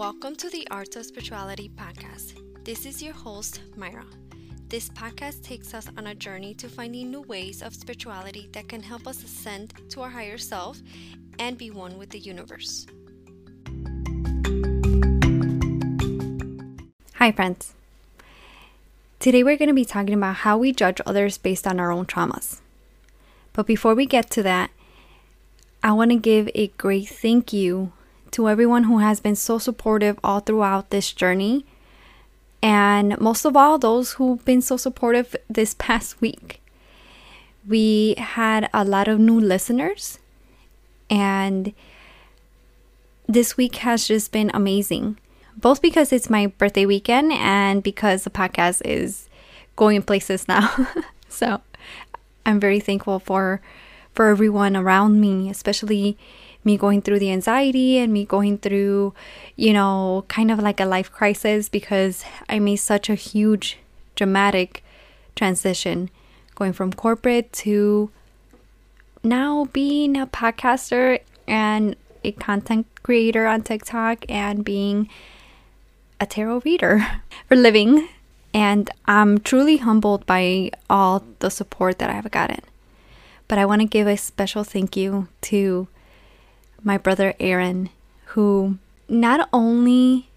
Welcome to the Arts of Spirituality podcast. This is your host, Mayra. This podcast takes us on a journey to finding new ways of spirituality that can help us ascend to our higher self and be one with the universe. Hi, friends. Today we're going to be talking about how we judge others based on our own traumas. But before we get to that, I want to give a great thank you to everyone who has been so supportive all throughout this journey. And most of all, those who've been so supportive this past week. We had a lot of new listeners, and this week has just been amazing. Both because it's my birthday weekend and because the podcast is going places now. so I'm very thankful for for everyone around me, especially me going through the anxiety and me going through, you know, kind of like a life crisis because I made such a huge, dramatic transition going from corporate to now being a podcaster and a content creator on TikTok and being a tarot reader for living. And I'm truly humbled by all the support that I've gotten. But I want to give a special thank you to my brother Aaron, who not only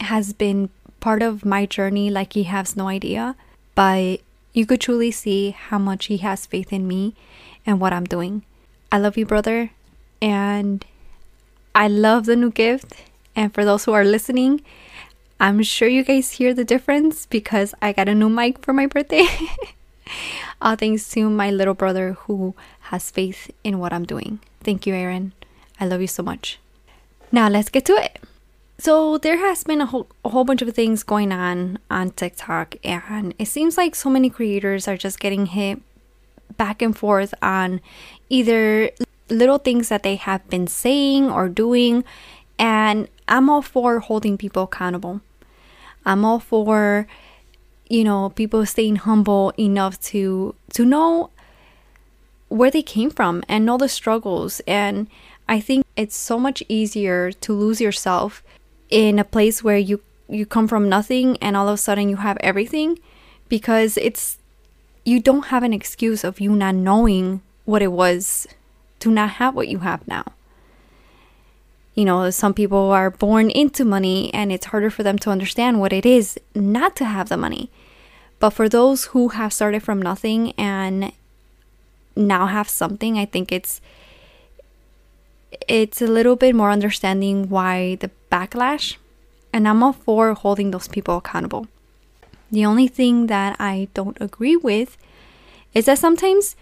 has been part of my journey like he has no idea, but you could truly see how much he has faith in me and what I'm doing. I love you, brother, and I love the new gift. And for those who are listening, I'm sure you guys hear the difference because I got a new mic for my birthday. All thanks to my little brother who has faith in what I'm doing. Thank you, Aaron. I love you so much. Now let's get to it. So there has been a whole, a whole bunch of things going on on TikTok and it seems like so many creators are just getting hit back and forth on either little things that they have been saying or doing and I'm all for holding people accountable. I'm all for you know people staying humble enough to to know where they came from and know the struggles and I think it's so much easier to lose yourself in a place where you you come from nothing and all of a sudden you have everything because it's you don't have an excuse of you not knowing what it was to not have what you have now. You know, some people are born into money and it's harder for them to understand what it is not to have the money. But for those who have started from nothing and now have something, I think it's it's a little bit more understanding why the backlash, and I'm all for holding those people accountable. The only thing that I don't agree with is that sometimes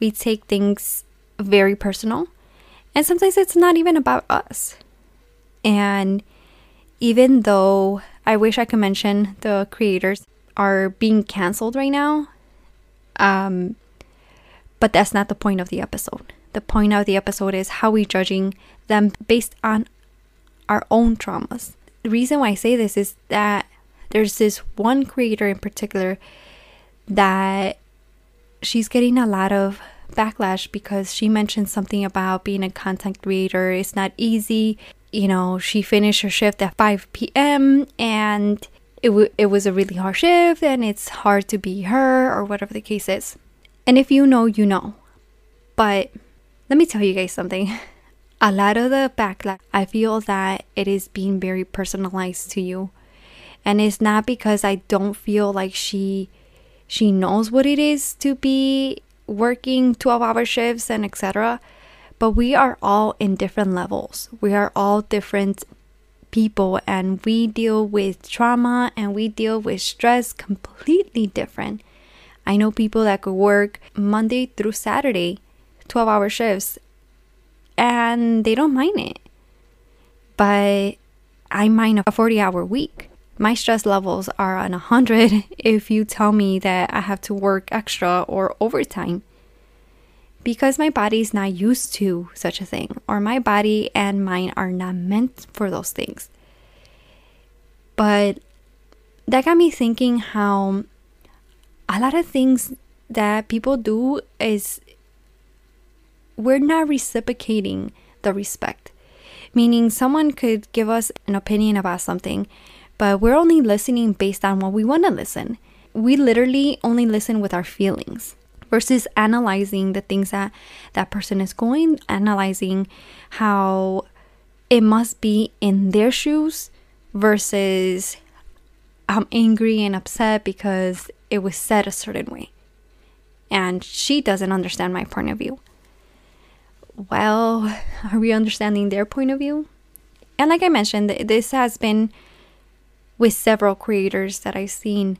we take things very personal, and sometimes it's not even about us. And even though I wish I could mention the creators are being canceled right now, um, but that's not the point of the episode the point of the episode is how we judging them based on our own traumas. The reason why I say this is that there's this one creator in particular that she's getting a lot of backlash because she mentioned something about being a content creator. It's not easy. You know, she finished her shift at 5 p.m. and it, w- it was a really hard shift and it's hard to be her or whatever the case is. And if you know, you know. But let me tell you guys something. A lot of the backlash, I feel that it is being very personalized to you. And it's not because I don't feel like she she knows what it is to be working 12-hour shifts and etc. But we are all in different levels. We are all different people and we deal with trauma and we deal with stress completely different. I know people that could work Monday through Saturday 12 hour shifts and they don't mind it. But I mind a 40 hour week. My stress levels are on 100 if you tell me that I have to work extra or overtime because my body is not used to such a thing, or my body and mind are not meant for those things. But that got me thinking how a lot of things that people do is we're not reciprocating the respect. meaning someone could give us an opinion about something, but we're only listening based on what we want to listen. We literally only listen with our feelings versus analyzing the things that that person is going, analyzing how it must be in their shoes versus I'm angry and upset because it was said a certain way. And she doesn't understand my point of view. Well, are we understanding their point of view? And like I mentioned, this has been with several creators that I've seen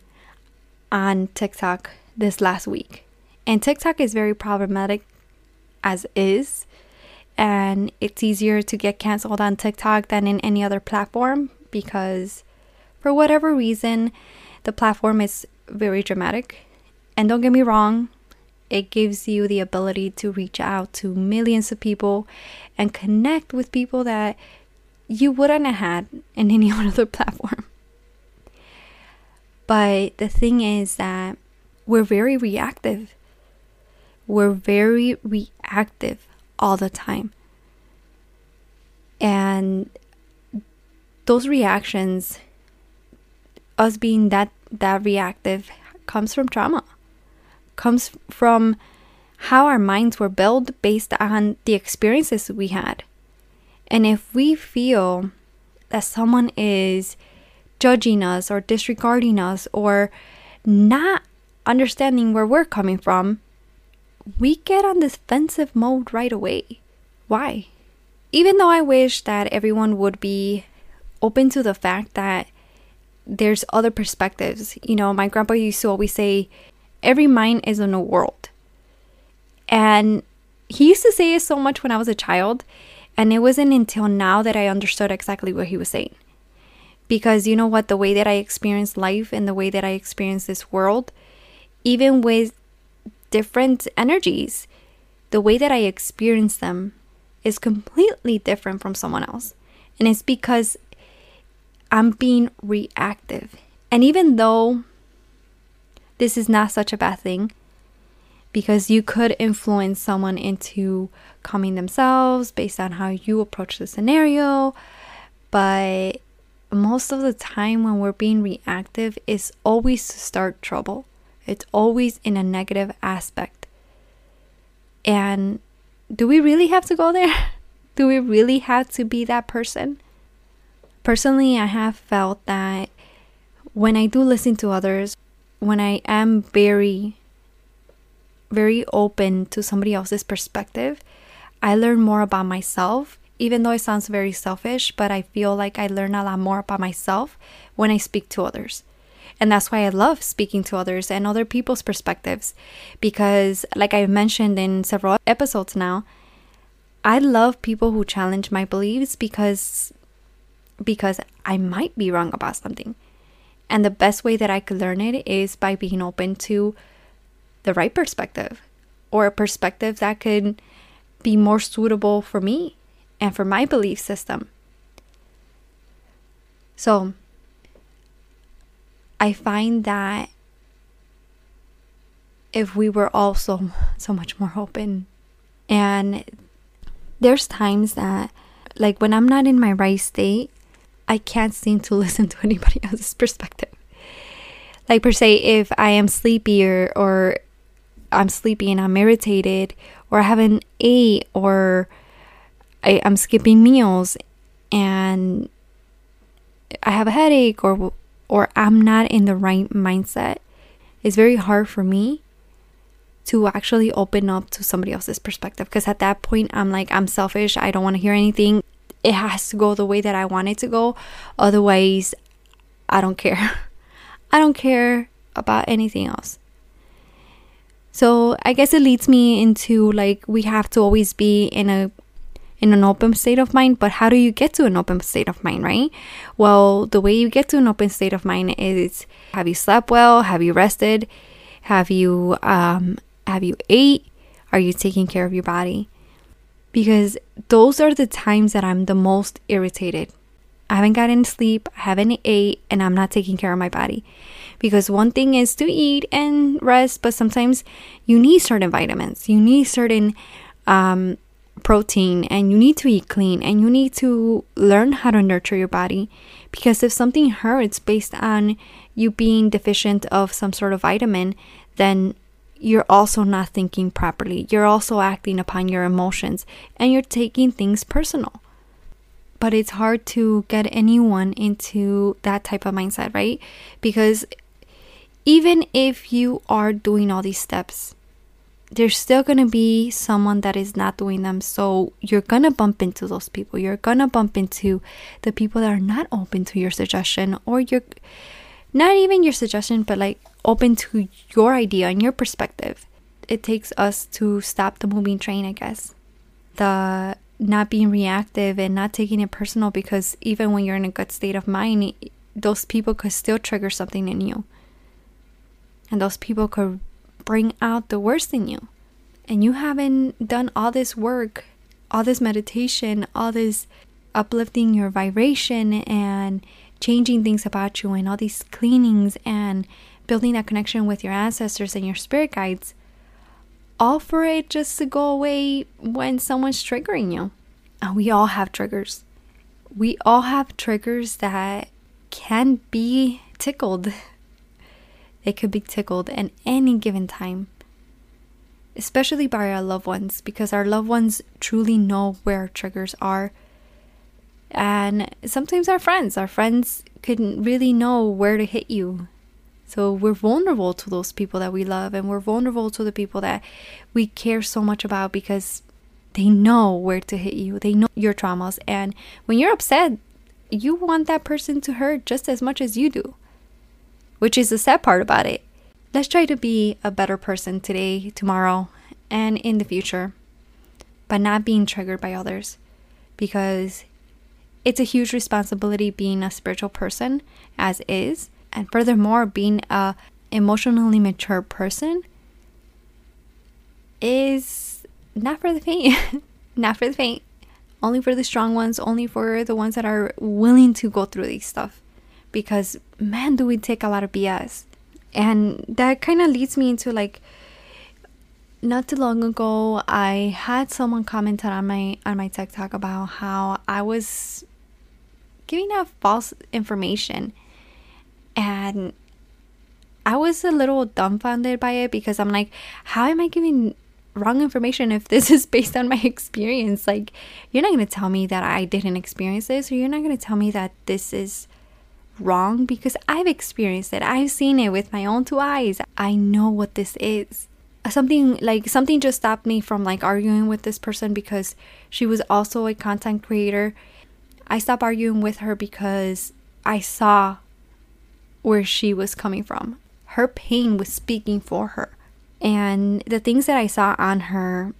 on TikTok this last week. And TikTok is very problematic as is. And it's easier to get canceled on TikTok than in any other platform because, for whatever reason, the platform is very dramatic. And don't get me wrong, it gives you the ability to reach out to millions of people and connect with people that you wouldn't have had in any other platform. But the thing is that we're very reactive we're very reactive all the time. And those reactions, us being that that reactive, comes from trauma. Comes from how our minds were built based on the experiences we had. And if we feel that someone is judging us or disregarding us or not understanding where we're coming from, we get on defensive mode right away. Why? Even though I wish that everyone would be open to the fact that there's other perspectives. You know, my grandpa used to always say, every mind is in a world. And he used to say it so much when I was a child. And it wasn't until now that I understood exactly what he was saying. Because you know what? The way that I experience life and the way that I experience this world, even with different energies. The way that I experience them is completely different from someone else. And it's because I'm being reactive. And even though this is not such a bad thing, because you could influence someone into calming themselves based on how you approach the scenario, but most of the time when we're being reactive is always to start trouble. It's always in a negative aspect. And do we really have to go there? Do we really have to be that person? Personally, I have felt that when I do listen to others, when I am very, very open to somebody else's perspective, I learn more about myself. Even though it sounds very selfish, but I feel like I learn a lot more about myself when I speak to others. And that's why I love speaking to others and other people's perspectives. Because, like I've mentioned in several episodes now, I love people who challenge my beliefs because because I might be wrong about something. And the best way that I could learn it is by being open to the right perspective or a perspective that could be more suitable for me and for my belief system. So, I find that if we were all so, so much more open, and there's times that, like, when I'm not in my right state, I can't seem to listen to anybody else's perspective. Like, per se, if I am sleepy or, or I'm sleepy and I'm irritated, or I haven't ate, or I, I'm skipping meals and I have a headache, or or I'm not in the right mindset, it's very hard for me to actually open up to somebody else's perspective because at that point I'm like I'm selfish, I don't want to hear anything. It has to go the way that I want it to go. Otherwise, I don't care. I don't care about anything else. So, I guess it leads me into like we have to always be in a in an open state of mind, but how do you get to an open state of mind, right? Well, the way you get to an open state of mind is have you slept well? Have you rested? Have you um have you ate? Are you taking care of your body? Because those are the times that I'm the most irritated. I haven't gotten sleep, I haven't ate, and I'm not taking care of my body. Because one thing is to eat and rest, but sometimes you need certain vitamins, you need certain um, protein and you need to eat clean and you need to learn how to nurture your body because if something hurts based on you being deficient of some sort of vitamin then you're also not thinking properly you're also acting upon your emotions and you're taking things personal but it's hard to get anyone into that type of mindset right because even if you are doing all these steps there's still going to be someone that is not doing them. So you're going to bump into those people. You're going to bump into the people that are not open to your suggestion or you're not even your suggestion, but like open to your idea and your perspective. It takes us to stop the moving train, I guess. The not being reactive and not taking it personal because even when you're in a good state of mind, those people could still trigger something in you. And those people could bring out the worst in you. And you haven't done all this work, all this meditation, all this uplifting your vibration and changing things about you and all these cleanings and building that connection with your ancestors and your spirit guides, all for it just to go away when someone's triggering you. And we all have triggers. We all have triggers that can be tickled they could be tickled at any given time, especially by our loved ones, because our loved ones truly know where triggers are. And sometimes our friends, our friends couldn't really know where to hit you. So we're vulnerable to those people that we love, and we're vulnerable to the people that we care so much about because they know where to hit you. They know your traumas. And when you're upset, you want that person to hurt just as much as you do which is the sad part about it. Let's try to be a better person today, tomorrow, and in the future, but not being triggered by others because it's a huge responsibility being a spiritual person as is. And furthermore being a emotionally mature person is not for the faint. Not for the faint. Only for the strong ones only for the ones that are willing to go through these stuff. Because man do we take a lot of bs and that kind of leads me into like not too long ago i had someone commented on my on my tiktok about how i was giving out false information and i was a little dumbfounded by it because i'm like how am i giving wrong information if this is based on my experience like you're not going to tell me that i didn't experience this or you're not going to tell me that this is wrong because I've experienced it. I've seen it with my own two eyes. I know what this is. Something like something just stopped me from like arguing with this person because she was also a content creator. I stopped arguing with her because I saw where she was coming from. Her pain was speaking for her. And the things that I saw on her,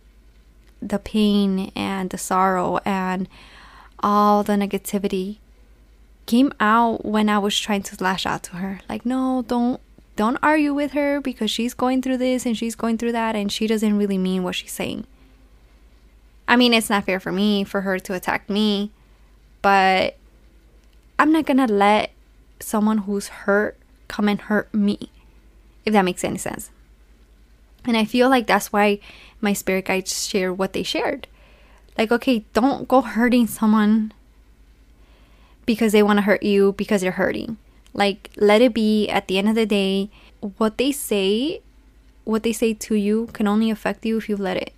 the pain and the sorrow and all the negativity came out when I was trying to lash out to her. Like, no, don't don't argue with her because she's going through this and she's going through that and she doesn't really mean what she's saying. I mean, it's not fair for me for her to attack me, but I'm not to let someone who's hurt come and hurt me. If that makes any sense. And I feel like that's why my spirit guides share what they shared. Like, okay, don't go hurting someone because they want to hurt you because you're hurting. Like, let it be at the end of the day, what they say, what they say to you can only affect you if you let it.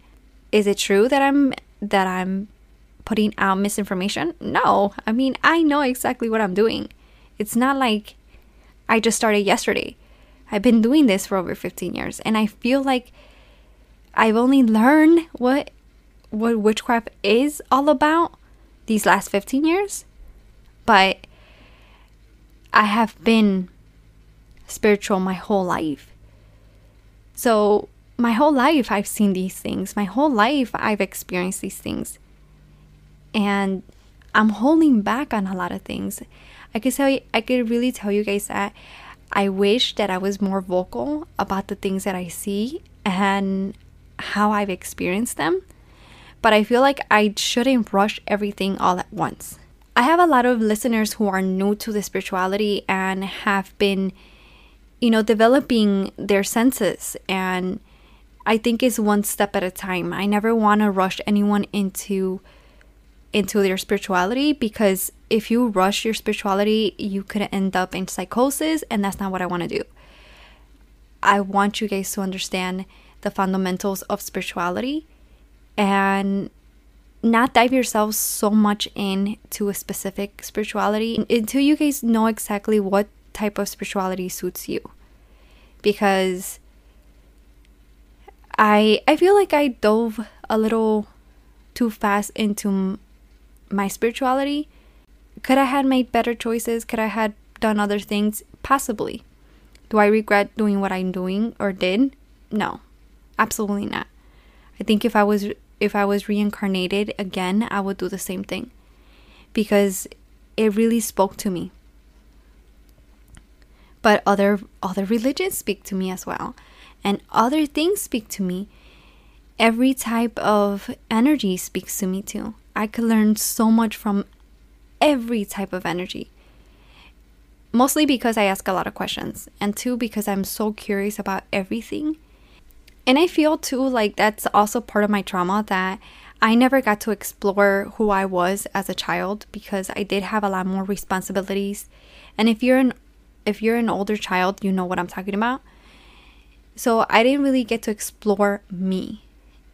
Is it true that I'm that I'm putting out misinformation? No. I mean, I know exactly what I'm doing. It's not like I just started yesterday. I've been doing this for over 15 years and I feel like I've only learned what what witchcraft is all about these last 15 years but I have been spiritual my whole life. So, my whole life I've seen these things. My whole life I've experienced these things. And I'm holding back on a lot of things. I could tell you, I could really tell you guys that I wish that I was more vocal about the things that I see and how I've experienced them. But I feel like I shouldn't rush everything all at once. I have a lot of listeners who are new to the spirituality and have been, you know, developing their senses and I think it's one step at a time. I never want to rush anyone into into their spirituality because if you rush your spirituality, you could end up in psychosis and that's not what I want to do. I want you guys to understand the fundamentals of spirituality and not dive yourselves so much into a specific spirituality until you guys know exactly what type of spirituality suits you. Because I I feel like I dove a little too fast into my spirituality. Could I have made better choices? Could I have done other things? Possibly. Do I regret doing what I'm doing or did? No. Absolutely not. I think if I was if I was reincarnated again, I would do the same thing because it really spoke to me. But other other religions speak to me as well, and other things speak to me. Every type of energy speaks to me too. I could learn so much from every type of energy. Mostly because I ask a lot of questions, and two, because I'm so curious about everything and I feel too like that's also part of my trauma that I never got to explore who I was as a child because I did have a lot more responsibilities. And if you're an if you're an older child, you know what I'm talking about. So I didn't really get to explore me.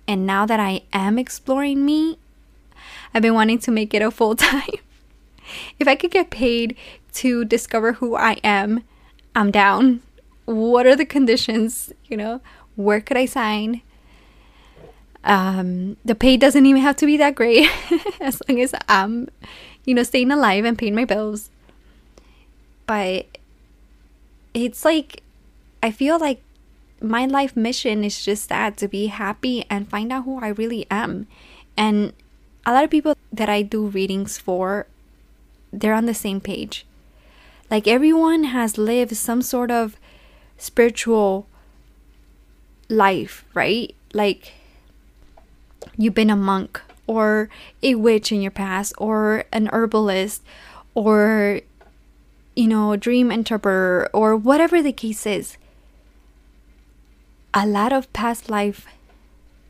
And now that I am exploring me, I've been wanting to make it a full time. if I could get paid to discover who I am, I'm down. What are the conditions, you know? where could I sign? Um, the pay doesn't even have to be that great as long as I'm, you know, staying alive and paying my bills. But it's like, I feel like my life mission is just that to be happy and find out who I really am. And a lot of people that I do readings for, they're on the same page. Like everyone has lived some sort of spiritual life, right? Like you've been a monk or a witch in your past or an herbalist or you know, dream interpreter or whatever the case is. A lot of past life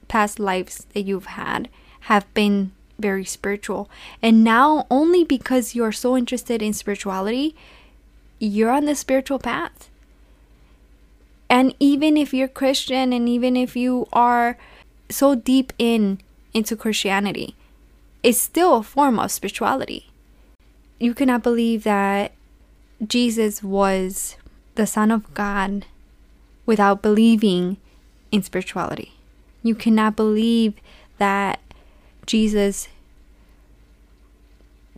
past lives that you've had have been very spiritual. And now only because you're so interested in spirituality, you're on the spiritual path. And even if you're Christian and even if you are so deep in into Christianity, it's still a form of spirituality. You cannot believe that Jesus was the Son of God without believing in spirituality. You cannot believe that Jesus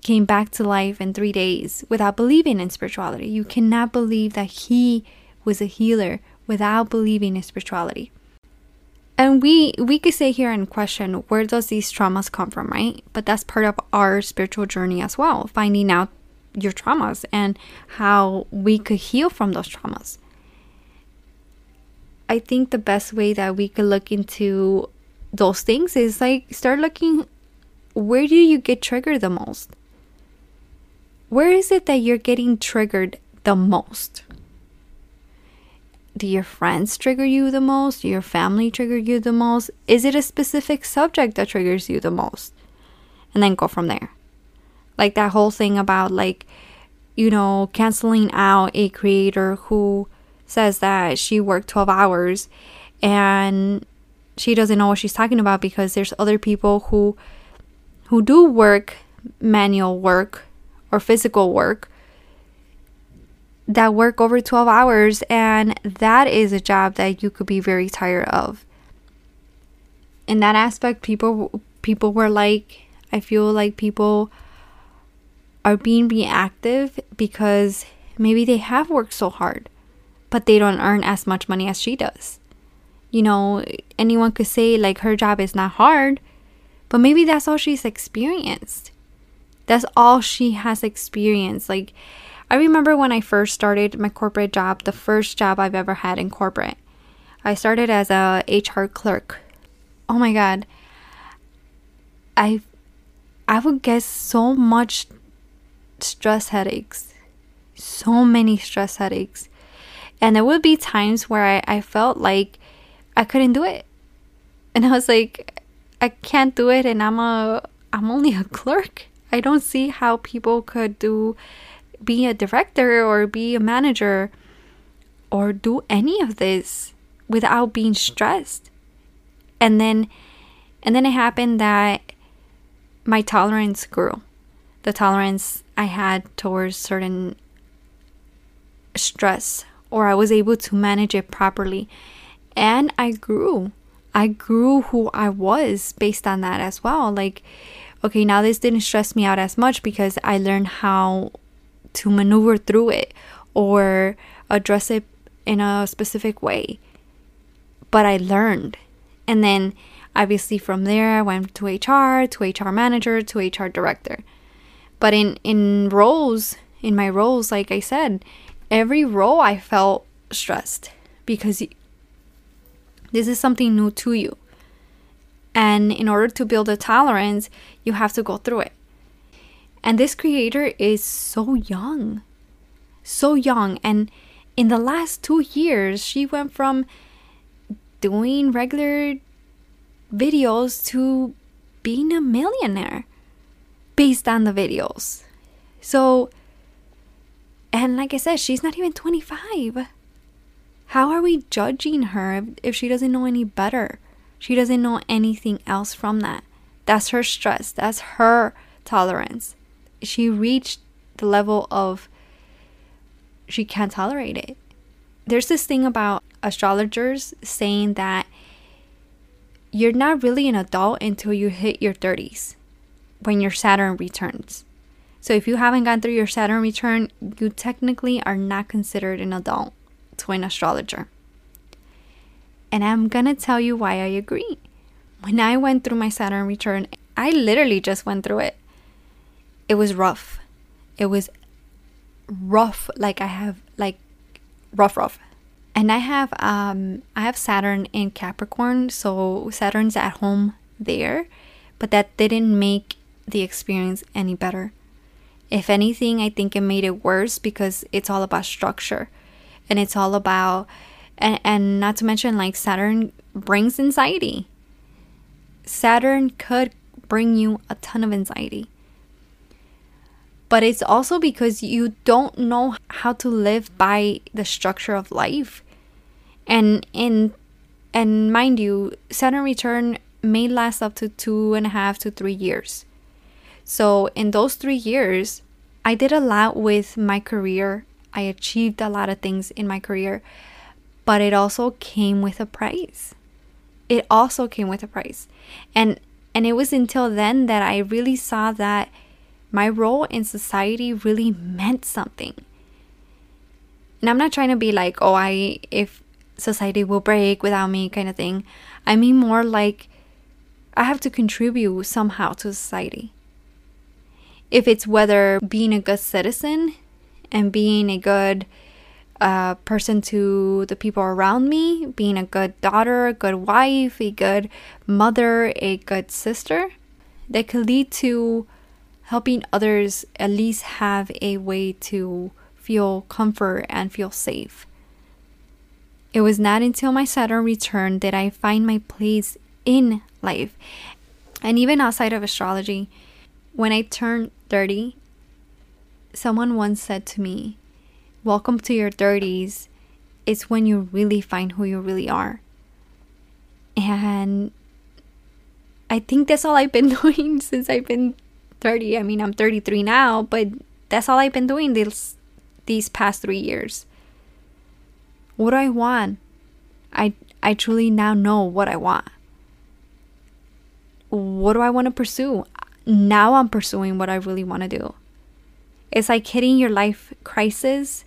came back to life in three days without believing in spirituality. You cannot believe that he was a healer without believing in spirituality. And we we could say here and question where does these traumas come from, right? But that's part of our spiritual journey as well, finding out your traumas and how we could heal from those traumas. I think the best way that we could look into those things is like start looking where do you get triggered the most? Where is it that you're getting triggered the most? do your friends trigger you the most? Do your family trigger you the most? Is it a specific subject that triggers you the most? And then go from there. Like that whole thing about like, you know, canceling out a creator who says that she worked 12 hours and she doesn't know what she's talking about because there's other people who who do work manual work or physical work that work over 12 hours and that is a job that you could be very tired of. In that aspect people people were like i feel like people are being reactive because maybe they have worked so hard but they don't earn as much money as she does you know anyone could say like her job is not hard but maybe that's all she's experienced that's all she has experienced like I remember when I first started my corporate job, the first job I've ever had in corporate. I started as a HR clerk. Oh my god. I I would get so much stress headaches. So many stress headaches. And there would be times where I, I felt like I couldn't do it. And I was like, I can't do it and I'm a I'm only a clerk. I don't see how people could do be a director or be a manager or do any of this without being stressed. And then and then it happened that my tolerance grew. The tolerance I had towards certain stress or I was able to manage it properly. And I grew. I grew who I was based on that as well. Like, okay, now this didn't stress me out as much because I learned how to maneuver through it or address it in a specific way. But I learned. And then obviously from there I went to HR, to HR manager, to HR director. But in in roles, in my roles like I said, every role I felt stressed because this is something new to you. And in order to build a tolerance, you have to go through it. And this creator is so young. So young. And in the last two years, she went from doing regular videos to being a millionaire based on the videos. So, and like I said, she's not even 25. How are we judging her if she doesn't know any better? She doesn't know anything else from that. That's her stress. That's her tolerance. She reached the level of she can't tolerate it. There's this thing about astrologers saying that you're not really an adult until you hit your 30s when your Saturn returns. So if you haven't gone through your Saturn return, you technically are not considered an adult to an astrologer. And I'm gonna tell you why I agree. When I went through my Saturn return, I literally just went through it. It was rough. It was rough, like I have, like, rough, rough. And I have, um, I have Saturn in Capricorn, so Saturn's at home there, but that didn't make the experience any better. If anything, I think it made it worse because it's all about structure and it's all about and and not to mention like Saturn brings anxiety. Saturn could bring you a ton of anxiety. But it's also because you don't know how to live by the structure of life. And in and mind you, Saturn return may last up to two and a half to three years. So in those three years, I did a lot with my career I achieved a lot of things in my career, but it also came with a price. It also came with a price. And and it was until then that I really saw that my role in society really meant something. And I'm not trying to be like, oh, I if society will break without me kind of thing. I mean more like I have to contribute somehow to society. If it's whether being a good citizen and being a good uh, person to the people around me, being a good daughter, a good wife, a good mother, a good sister, that could lead to helping others at least have a way to feel comfort and feel safe. It was not until my Saturn return that I find my place in life. And even outside of astrology, when I turned 30, someone once said to me, Welcome to your 30s. It's when you really find who you really are. And I think that's all I've been doing since I've been 30. I mean, I'm 33 now, but that's all I've been doing these these past 3 years. What do I want? I I truly now know what I want. What do I want to pursue? Now I'm pursuing what I really want to do. It's like hitting your life crisis,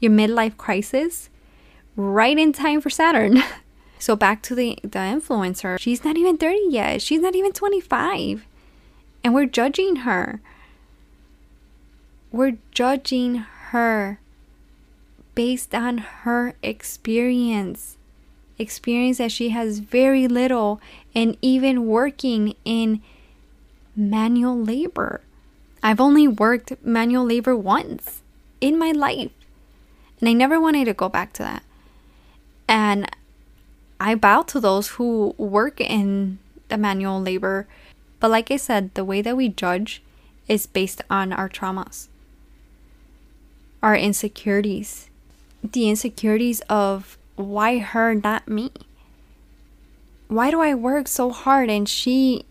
your midlife crisis, right in time for Saturn. so back to the the influencer. She's not even 30 yet. She's not even 25. And we're judging her. We're judging her based on her experience. Experience that she has very little and even working in manual labor. I've only worked manual labor once in my life. And I never wanted to go back to that. And I bow to those who work in the manual labor. But like I said, the way that we judge is based on our traumas, our insecurities, the insecurities of why her, not me? Why do I work so hard and she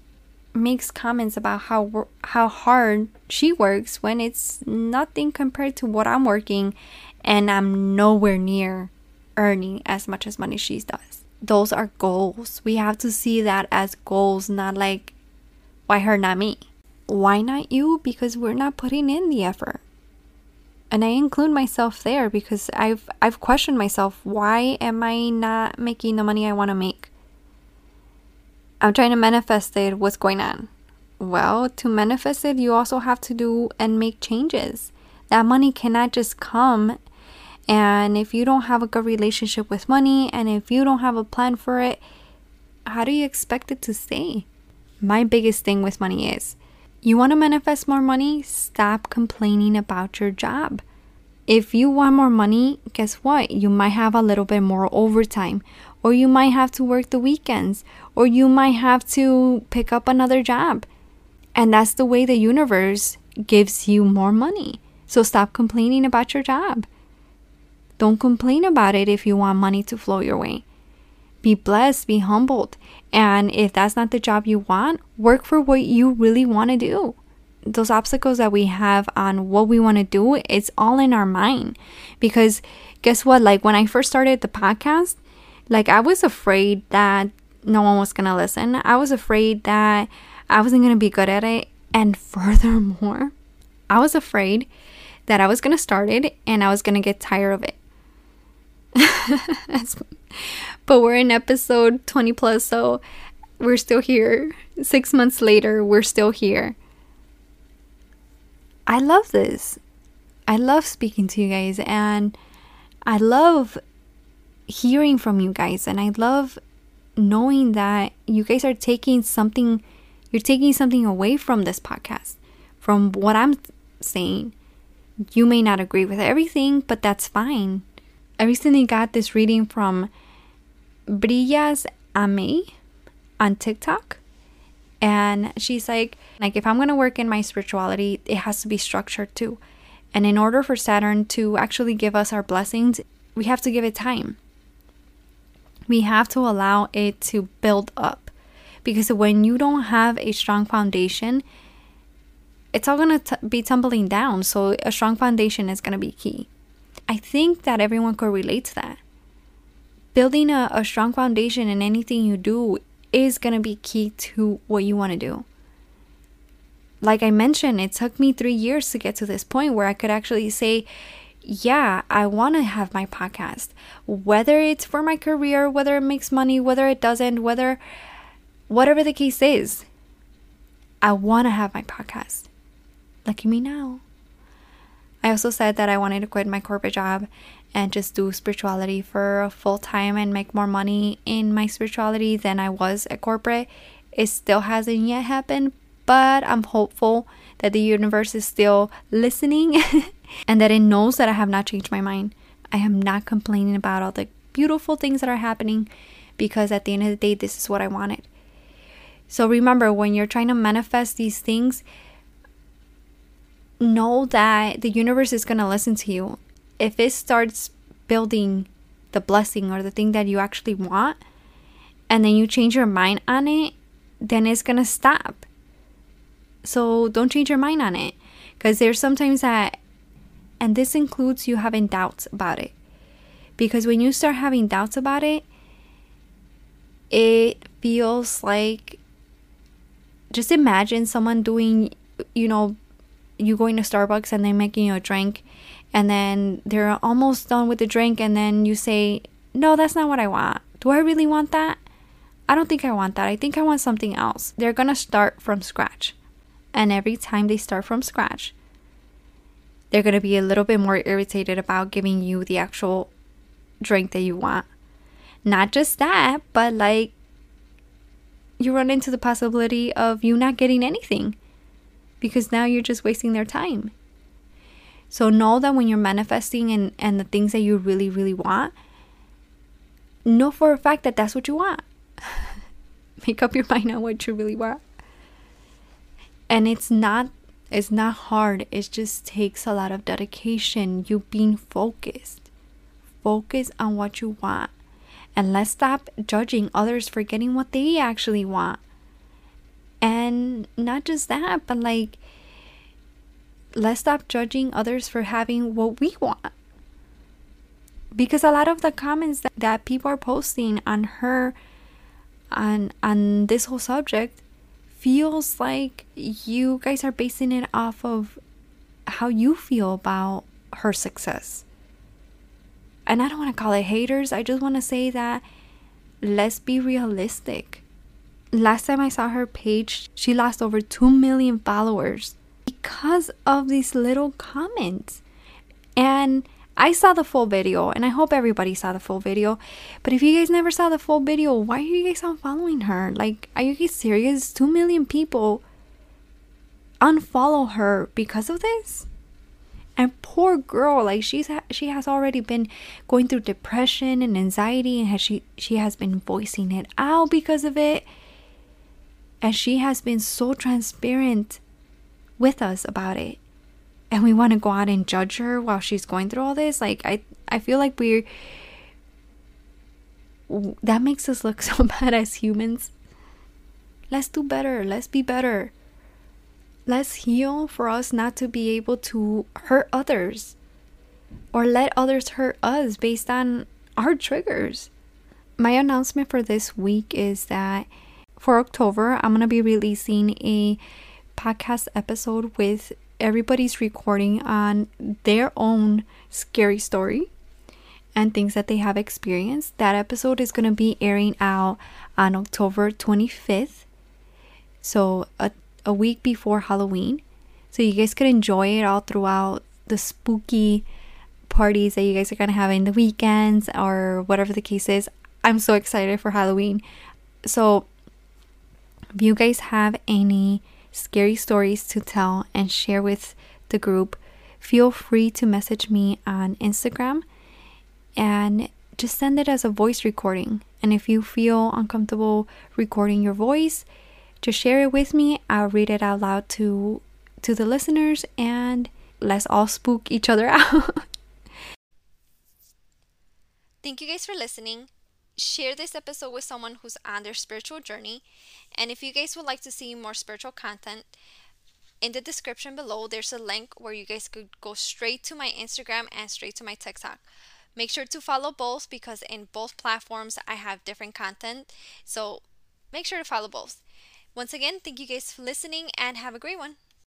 makes comments about how how hard she works when it's nothing compared to what I'm working and I'm nowhere near earning as much as money she does. Those are goals. We have to see that as goals, not like why her, not me. Why not you? Because we're not putting in the effort. And I include myself there because I've I've questioned myself, why am I not making the money I want to make? I'm trying to manifest it. What's going on? Well, to manifest it, you also have to do and make changes. That money cannot just come. And if you don't have a good relationship with money and if you don't have a plan for it, how do you expect it to stay? My biggest thing with money is you want to manifest more money? Stop complaining about your job. If you want more money, guess what? You might have a little bit more overtime or you might have to work the weekends, or you might have to pick up another job. And that's the way the universe gives you more money. So stop complaining about your job. Don't complain about it if you want money to flow your way. Be blessed, be humbled. And if that's not the job you want, work for what you really want to do. Those obstacles that we have on what we want to do, it's all in our mind. Because guess what? Like when I first started the podcast, like, I was afraid that no one was to listen. I was afraid that I wasn't to be good at it. And furthermore, I was afraid that I was to start it and I was to get tired of it. but we're in episode 20 plus, so we're still here. Six months later, we're still here. I love this. I love speaking to you guys, and I love hearing from you guys and I love knowing that you guys are taking something you're taking something away from this podcast from what I'm saying. You may not agree with everything, but that's fine. I recently got this reading from Brillas Ame on TikTok. And she's like, like if I'm going to work in my spirituality, it has to be structured too. And in order for Saturn to actually give us our blessings, we have to give it time we have to allow it to build up. Because when you don't have a strong foundation, it's all going to be tumbling down. So, a strong foundation is going to be key. I think that everyone could relate to that. Building a, a strong foundation in anything you do is going to be key to what you want to do. Like I mentioned, it took me three years to get to this point where I could actually say, yeah, I want to have my podcast. Whether it's for my career, whether it makes money, whether it doesn't, whether whatever the case is, I want to have my podcast. Look at me now. I also said that I wanted to quit my corporate job and just do spirituality for full time and make more money in my spirituality than I was at corporate. It still hasn't yet happened, but I'm hopeful that the universe is still listening and that it knows that I have not changed my mind. I am not complaining about all the beautiful things that are happening because at the end of the day, this is what I wanted. So remember, when you're trying to manifest these things, know that the universe is going to listen to you. If it starts building the blessing or the thing that you actually want, and then you change your mind on it, then it's going to stop. So don't change your mind on it. Because there's sometimes that and this includes you having doubts about it. Because when you start having doubts about it, it feels like just imagine someone doing, you know, you going to Starbucks and they're making you a drink and then they're almost done with the drink and then you say, No, that's not what I want. Do I really want that? I don't think I want that. I think I want something else. They're gonna start from scratch. And every time they start from scratch, they're going to be a little bit more irritated about giving you the actual drink that you want. Not just that, but like you run into the possibility of you not getting anything because now you're just wasting their time. So know that when you're manifesting and, and the things that you really, really want, know for a fact that that's what you want. Make up your mind on what you really want. And it's not it's not hard. It just takes a lot of dedication. You being focused. Focus on what you want. And let's stop judging others for getting what they actually want. And not just that, but like let's stop judging others for having what we want because a lot of the comments that, that people are posting on her on on this whole subject feels like you guys are basing it off of how you feel about her success. And I don't want to call it haters. I just want to say that let's be realistic. Last time I saw her page, she lost over 2 million followers because of these little comments. And I saw the full video and I hope everybody saw the full video. But if you guys never saw the full video, why are you guys unfollowing her? Like, are you guys serious? 2 million people unfollow her because of this? And poor girl, like she's ha- she has already been going through depression and anxiety and has she she has been voicing it out because of it. And she has been so transparent with us about it and we want to go out and judge her while she's going through all this like i i feel like we're that makes us look so bad as humans. Let's do better let's be better. Let's heal for us not to be able to hurt others or let others hurt us based on our triggers. My announcement for this week is that for october i'm going to be releasing a podcast episode with everybody's recording on their own scary story and things that they have experienced. That episode is going to be airing out on October 25th. So, a, a week before Halloween. So, you guys could enjoy it all throughout the spooky parties that you guys are going to have in the weekends or whatever the case is. I'm so excited for Halloween. So, if you guys have any scary stories to tell and share with the group, feel free to message me on Instagram and just send it as a voice recording. And if you feel uncomfortable recording your voice, just share it with me. I'll read it out loud to to the listeners and let's all spook each other out. Thank you guys for listening share this episode with someone who's on their spiritual journey. And if you guys would like to see more spiritual content, in the description below, there's a link where you guys could go straight to my Instagram and straight to my TikTok. Make sure to follow both because in both platforms I have different content. So make sure to follow both. Once again, thank you guys for listening and have a great one.